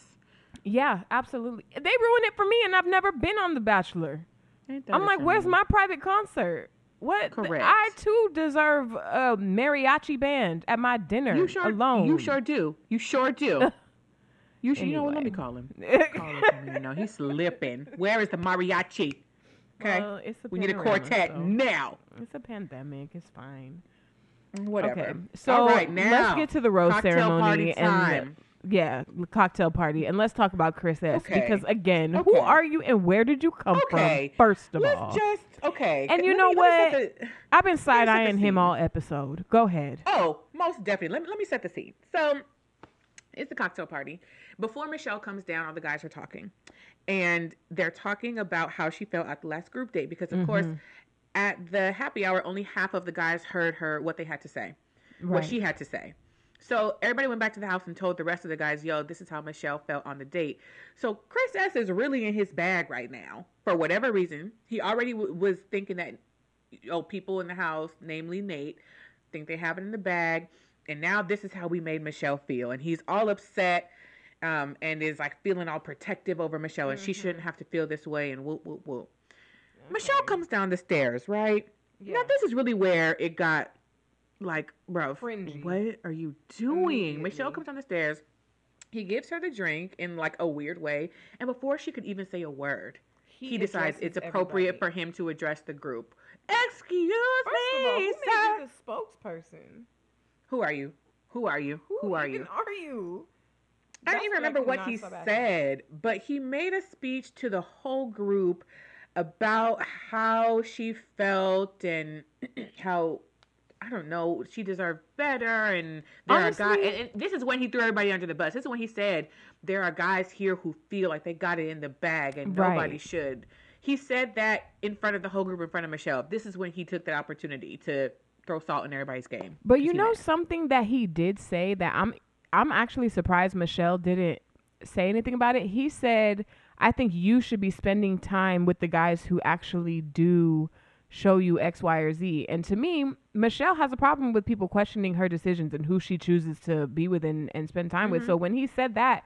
Yeah, absolutely. They ruined it for me, and I've never been on The Bachelor. I'm like, where's my private concert? What? Correct. I too deserve a mariachi band at my dinner You sure alone. You sure do. You sure do. You should. You know what? Let me call him. Call him. You know he's slipping. Where is the mariachi? Okay. Well, we need a quartet so- now. It's a pandemic. It's fine. Whatever. Okay, so All right, now let's get to the rose ceremony and time. Yeah, the cocktail party, and let's talk about Chris S. Okay. Because again, who are you and where did you come Okay. from? First of Let's all, just okay. And you let know me- what? the- I've been side eyeing him all episode. Go ahead. Oh, most definitely. Let me, let me set the scene. So, it's the cocktail party. Before Michelle comes down, all the guys are talking. And they're talking about how she felt at the last group date because, of course, Mhm. at the happy hour, only half of the guys heard her what they had to say, what she had to say. So everybody went back to the house and told the rest of the guys, "Yo, this is how Michelle felt on the date." So Chris S is really in his bag right now for whatever reason. He already w- was thinking that, oh, people in the house, namely Nayte, think they have it in the bag, and now this is how we made Michelle feel, and he's all upset. Um, and is like feeling all protective over Michelle, and she shouldn't have to feel this way, and whoop whoop whoop. Michelle comes down the stairs, right? Now this is really where it got like, bro, Fringy. what are you doing? Michelle comes down the stairs. He gives her the drink in like a weird way, and before she could even say a word, he, decides it's appropriate for him to address the group. Excuse First all, me, who sir. made you the spokesperson? Who are you? Who are you? Who, are even you? Are you? I don't That's even remember what he said, but he made a speech to the whole group about how she felt and how I don't know she deserved better and there are guys. And, and this is when he threw everybody under the bus. This is when he said there are guys here who feel like they got it in the bag and nobody Right. should. He said that in front of the whole group, in front of Michelle. This is when he took that opportunity to throw salt in everybody's game. But you know mad. something that he did say that I'm I'm actually surprised Michelle didn't say anything about it. He said, "I think you should be spending time with the guys who actually do show you X, Y, or Z." And to me, Michelle has a problem with people questioning her decisions and who she chooses to be with and, and spend time with. Mm-hmm. So when he said that,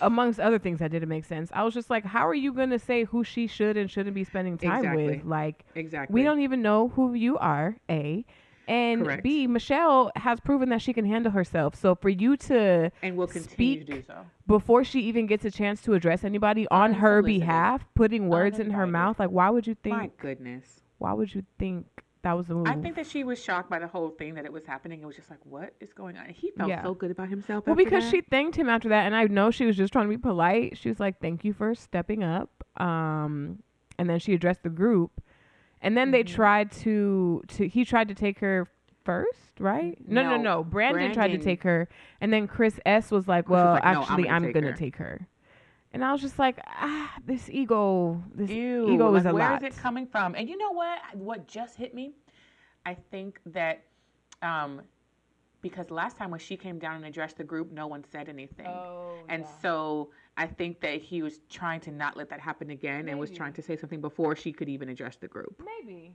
amongst other things that didn't make sense, I was just like, "How are you going to say who she should and shouldn't be spending time Exactly. with?" Like exactly. we don't even know who you are, A. And Correct. B, Michelle has proven that she can handle herself. So for you to, and will continue to speak do so. before she even gets a chance to address anybody on her behalf, putting words in her mouth, like why would you think? My goodness. Why would you think that was the move? I think that she was shocked by the whole thing that it was happening. It was just like, what is going on? He felt Yeah. so good about himself. well, because that. she thanked him after that, and I know she was just trying to be polite. She was like, "Thank you for stepping up," um, and then she addressed the group, and then they Mm-hmm. tried to to he tried to take her first, right? No, no, no. No, Brandon, tried to take her, and then Chris S was like, Chris was "Well, like, "No, I'm actually, gonna I'm take gonna her." take her," and I was just like, "Ah, this ego, this Ew, ego like, is a where lot." is it coming from? And you know what? What just hit me? I think that um, because last time when she came down and addressed the group, no one said anything. Oh, and so I think that he was trying to not let that happen again and was trying to say something before she could even address the group. maybe.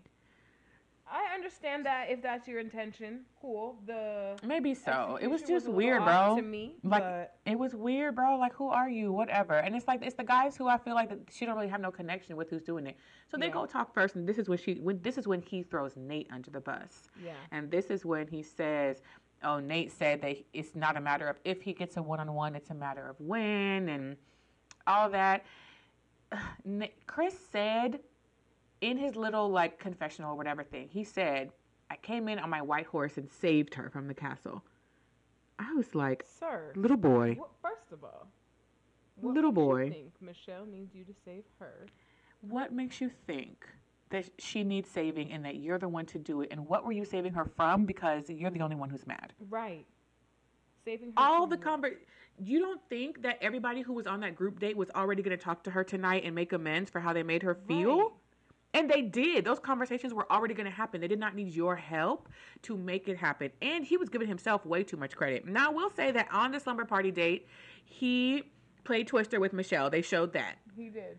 I understand that if that's your intention, cool. The Maybe so. It was just little weird, bro. To me, Like but it was weird, bro. Like who are you? Whatever. And it's like it's the guys who I feel like that she don't really have no connection with who's doing it. So they Yeah. go talk first, and this is when she when this is when he throws Nayte under the bus, yeah. and this is when he says, "Oh, Nayte said that it's not a matter of if he gets a one on one, it's a matter of when and all that." Chris said in his little like confessional or whatever thing, he said, "I came in on my white horse and saved her from the castle." I was like, Sir, little boy. Well, first of all, What little makes you boy. think Michelle needs you to save her. What makes you think that she needs saving and that you're the one to do it? And what were you saving her from? Because you're the only one who's mad. Right. Saving her All from the conver You don't think that everybody who was on that group date was already going to talk to her tonight and make amends for how they made her feel? Right. And they did. Those conversations were already going to happen. They did not need your help to make it happen. And he was giving himself way too much credit. Now, I will say that on the slumber party date, he played Twister with Michelle. They showed that. He did.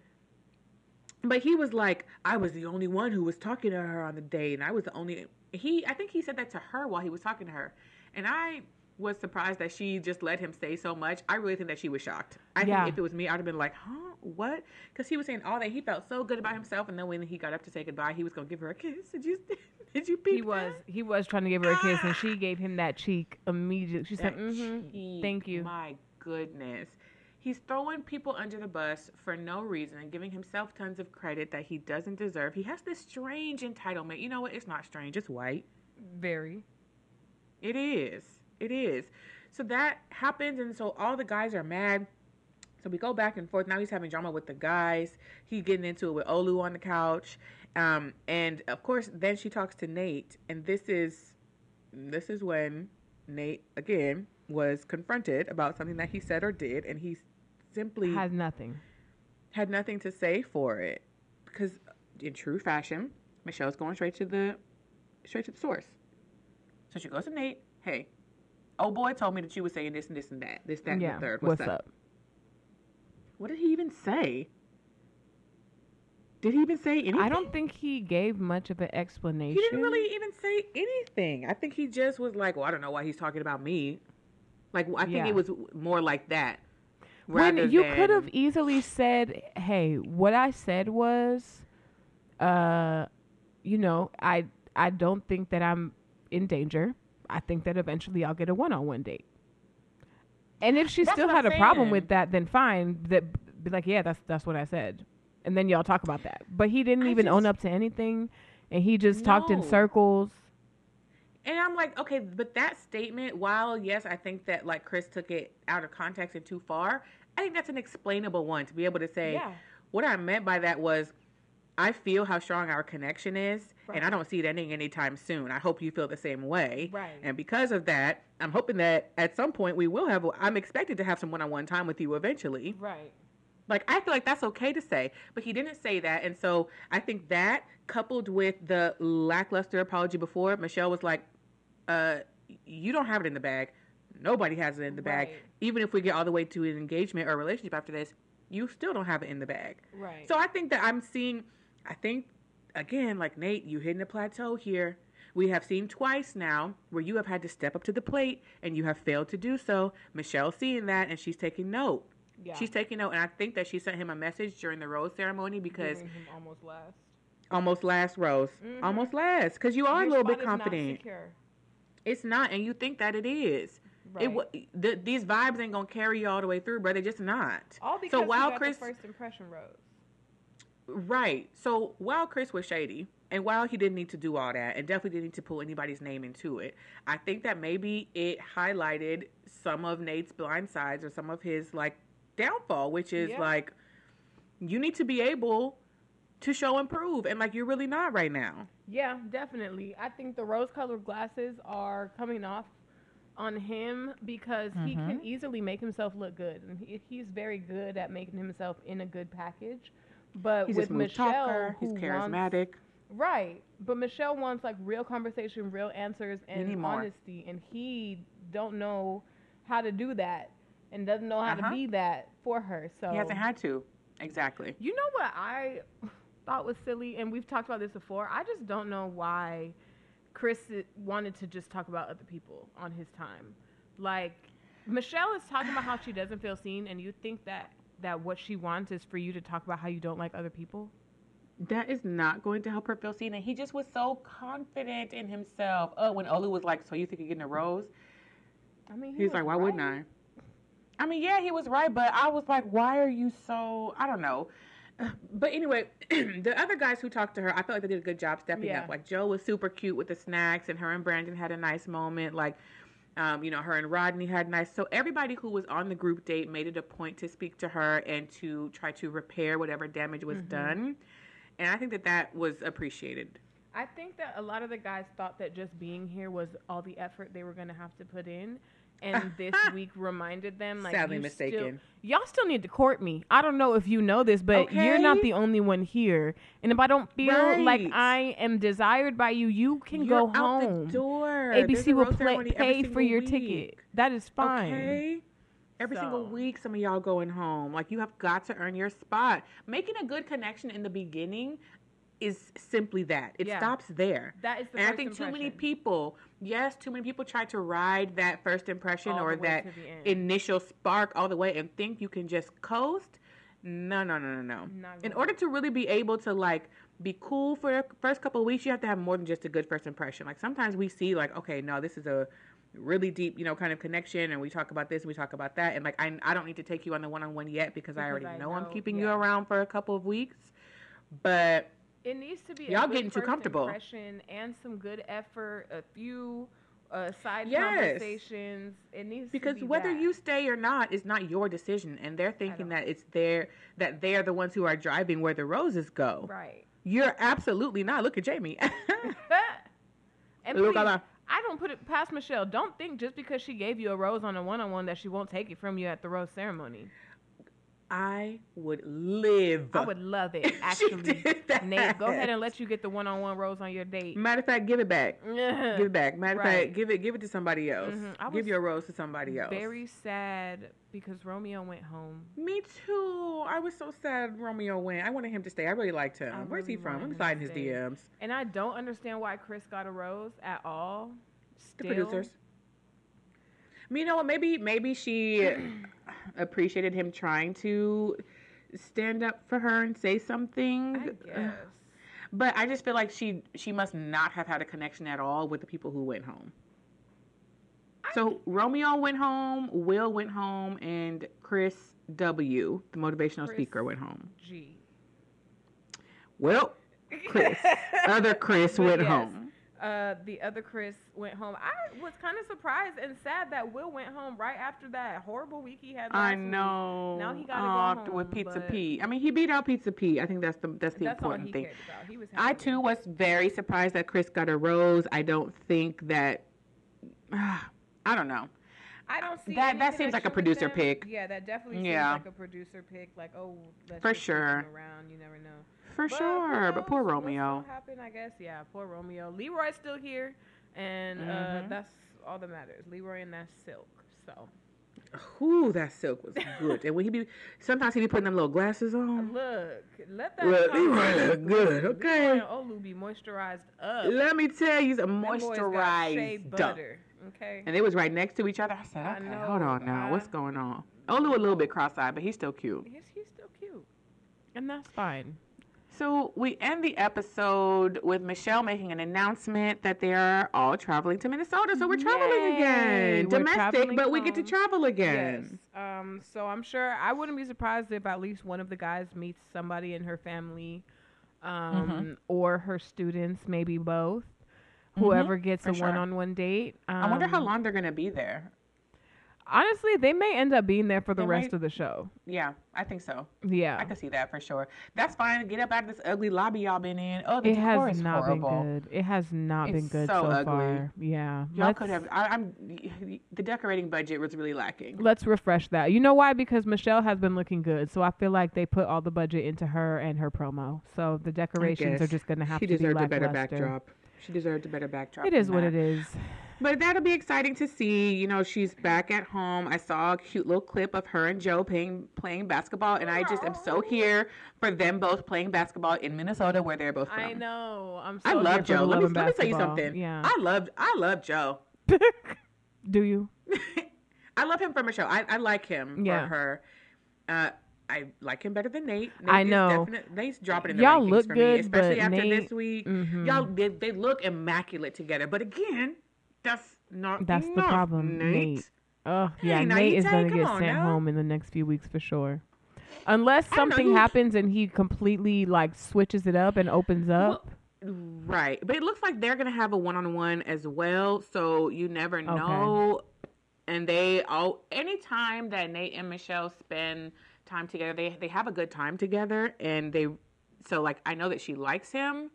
But he was like, I was the only one who was talking to her on the date, and I was the only. He, I think he said that to her while he was talking to her, and I was surprised that she just let him say so much. I really think that she was shocked. I Yeah. think if it was me, I'd have been like, huh, what? Because he was saying all that. He felt so good about himself, and then when he got up to say goodbye, he was gonna give her a kiss. Did you? Did you? Peep He was that? he was trying to give her a kiss, and she gave him that cheek immediately. She said, mm-hmm, cheek, "Thank you." My goodness. He's throwing people under the bus for no reason and giving himself tons of credit that he doesn't deserve. He has this strange entitlement. You know what? It's not strange, it's white. Very. It is. It is. So that happens, and so all the guys are mad. So we go back and forth. Now he's having drama with the guys. He's getting into it with Olu on the couch. Um, and of course, then she talks to Nayte, and this is this is when Nayte again was confronted about something that he said or did, and he simply Has nothing. had nothing to say for it because in true fashion michelle's going straight to the straight to the source so she goes to nayte hey oh boy told me that you were saying this and this and that this that yeah. and the third What's, up? what did he even say did he even say anything I don't think he gave much of an explanation. he didn't really even say anything i think he just was like well i don't know why he's talking about me like i think Yeah. it was more like that When you than- could have easily said, "Hey, what I said was, uh, you know, I I don't think that I'm in danger. I think that eventually I'll get a one-on-one date." And if she That's still had I'm a problem with that, then fine. That be like, yeah, that's that's what I said, and then y'all talk about that. But he didn't I even own up to anything, and he just talked in circles. And I'm like, okay, but that statement, while yes, I think that like Chris took it out of context and too far, I think that's an explainable one to be able to say Yeah. what I meant by that was I feel how strong our connection is, and I don't see it ending anytime soon. I hope you feel the same way. Right. And because of that, I'm hoping that at some point we will have. I'm expected to have some one-on-one time with you eventually. Right. Like I feel like that's okay to say, but he didn't say that, and so I think that coupled with the lackluster apology before, Michelle was like, "Uh, you don't have it in the bag. Nobody has it in the bag. Right. Even if we get all the way to an engagement or a relationship after this, you still don't have it in the bag." Right. So I think that I'm seeing. I think again, like Nayte, you hitting a plateau here. We have seen twice now where you have had to step up to the plate and you have failed to do so. Michelle's seeing that and she's taking note. yeah. She's taking note, and I think that she sent him a message during the rose ceremony because almost last. almost last rose, Mhm. almost last, because you are Your a little bit is not confident. It's not, and you think that it is. Right. It these vibes ain't gonna carry you all the way through, brother. Just not. All because so while Chris, first impression rose. Right? So while Chris was shady, and while he didn't need to do all that, and definitely didn't need to pull anybody's name into it, I think that maybe it highlighted some of Nayte's blind sides or some of his like downfall, which is Yeah. like you need to be able to show and prove, and like you're really not right now. Yeah, definitely. I think the rose-colored glasses are coming off on him because he Mm-hmm. can easily make himself look good, and he, he's very good at making himself in a good package. But He's with Michelle, talker. He's charismatic. wants right, but Michelle wants like real conversation, real answers, and honesty, and he don't know how to do that, and doesn't know how Uh-huh. to be that for her. So He hasn't had to. Exactly. You know what I thought was silly, and we've talked about this before. I just don't know why Chris wanted to just talk about other people on his time. Like Michelle is talking about how she doesn't feel seen, and you think that that what she wants is for you to talk about how you don't like other people. That is not going to help her feel seen. And he just was so confident in himself. Oh, when Olu was like, "So you think you're getting a rose?" I mean, he He's like, "Why wouldn't. I?" I mean, yeah, he was right, but I was like, "Why are you so?" I don't know. But anyway, the other guys who talked to her, I felt like they did a good job stepping Yeah. up. Like Joe was super cute with the snacks, and her and Brandon had a nice moment. Like, Um, you know, her and Rodney had nice. So everybody who was on the group date made it a point to speak to her and to try to repair whatever damage was done. And I think that that was appreciated. I think that a lot of the guys thought that just being here was all the effort they were going to have to put in. And this week reminded them, like, Sadly you mistaken. Still, y'all still need to court me. I don't know if you know this, but you're not the only one here. And if I don't feel like I am desired by you, you can You're go out home. the door. ABC will play, pay for your week. ticket. That is fine. Okay. Every single week, some of y'all going home. Like you have got to earn your spot. Making a good connection in the beginning is simply that. It Yeah. stops there. That is the and I think too many people, yes, too many people try to ride that first impression All or that to the end. initial spark all the way and think you can just coast. No, no, no, no, no. In order to really be able to like be cool for the first couple of weeks, you have to have more than just a good first impression. Like sometimes we see like, okay, no, this is a really deep, you know, kind of connection, and we talk about this, and we talk about that, and like I, I don't need to take you on the one on one yet because, I already I know, I'm know, keeping you around for a couple of weeks. But It needs to be Y'all getting too comfortable. impression and some good effort, a few uh, side Yes. conversations. It needs because to be whether that. you stay or not is not your decision, and they're thinking that it's their that they are the ones who are driving where the roses go. right. You're absolutely not. Look at Jamie. and Look please, at. I don't put it past Michelle. Don't think just because she gave you a rose on a one-on-one that she won't take it from you at the rose ceremony. I would live. I would love it. Actually. Nayte, go ahead and let you get the one-on-one rose on your date. Matter of fact, give it back. Give it back. Matter of Right. fact, give it give it to somebody else. Mhm. I Give your rose to somebody else. Very sad because Romeo went home. Me too. I was so sad Romeo went. I wanted him to stay. I really liked him. I Where's he from? I'm sliding his. DMs. And I don't understand why Chris got a rose at all. The Still. producers. I you know what? Maybe maybe she appreciated him trying to stand up for her and say something. I guess. But I just feel like she she must not have had a connection at all with the people who went home. So Romeo went home, Will went home, and Chris W, the motivational Chris speaker, went home. G. Well, Chris, other Chris went yes, home. Uh, the other Chris went home. I was kind of surprised and sad that Will went home right after that horrible week he had. I last week. know. Now he gotta Aw, go with Pizza P. I mean, he beat out Pizza P. I think that's the that's the That's important he thing. cared about. He was. I too was very surprised that Chris got a rose. I don't think that. I don't know. I don't see That- that seems like a producer pick. Yeah, that definitely Yeah. seems like a producer pick. Like, oh, let's For just keep him sure. Around, you never know. For But sure, but poor Romeo. gonna I guess. Yeah, poor Romeo. Leroy's still here, and uh, Mhm. that's all that matters. Leroy and that's Silk. So Ooh, that silk was good. and when he be, sometimes he be putting them little glasses on. look, let that. Come Leroy look good, Leroy okay? and Olu be moisturized up. Let me tell you, some Them boys got shea moisturized. butter. Okay. And they was right next to each other. I said, I okay, know, hold on now. I- What's going on? Olu a little bit cross-eyed, but he's still cute. He's, he's still cute, and that's fine. So we end the episode with Michelle making an announcement that they are all traveling to Minnesota. So we're traveling Yay, again, we're domestic, traveling but we get to travel again. Yes. Um. So I'm sure I wouldn't be surprised if at least one of the guys meets somebody in her family, um, Mm-hmm. or her students, maybe both. Whoever gets for a sure. one-on-one date. Um, I wonder how long they're gonna be there. Honestly, they may end up being there for the They rest might- of the show. Yeah, I think so. Yeah. I can see that for sure. That's fine. Get up out of this ugly lobby y'all been in. Oh, the it decor has is not horrible. been good. It has not been good so so, ugly. far. Yeah. Y'all Let's- could have. I, I'm. The decorating budget was really lacking. Let's refresh that. You know why? Because Michelle has been looking good, so I feel like they put all the budget into her and her promo. So the decorations are just gonna have She to be She deserved a better backdrop. She deserved a better backdrop. It is what that. it is. But that'll be exciting to see. You know, she's back at home. I saw a cute little clip of her and Joe playing playing basketball, and I just am so here for them both playing basketball in Minnesota, where they're both from. I know. I'm. So I love Joe. Let me, let me tell you something. Yeah. I love I love Joe. Do you? I love him from a show. I, I like him Yeah. for her. Uh, I like him better than Nayte. Nayte I know. definite- Nayte's dropping in the Y'all rankings look for good, me, especially after Nayte- this week. Mhm. Y'all they, they look immaculate together, but again, that's not That's the problem, Nayte. Nayte. Oh yeah, Hey, now Nayte is gonna get sent now. home in the next few weeks for sure. Unless something happens and he completely like switches it up and opens up. Right, but it looks like they're gonna have a one-on-one as well. So you never know and they all anytime that Nayte and Michelle spend time together, they they have a good time together, and they so like I know that she likes him,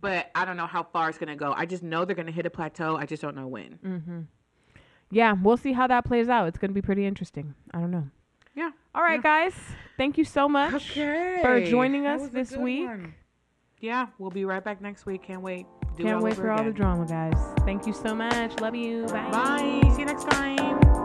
but I don't know how far it's gonna go. I just know they're gonna hit a plateau. I just don't know when. Mm-hmm. Yeah, we'll see how that plays out. It's gonna be pretty interesting. I don't know. Yeah. All right, Yeah. guys. Thank you so much Okay. for joining us this week. one. Yeah, we'll be right back next week. Can't wait. Do Can't wait over for all the drama, guys. Thank you so much. Love you. Bye. Bye. See you next time.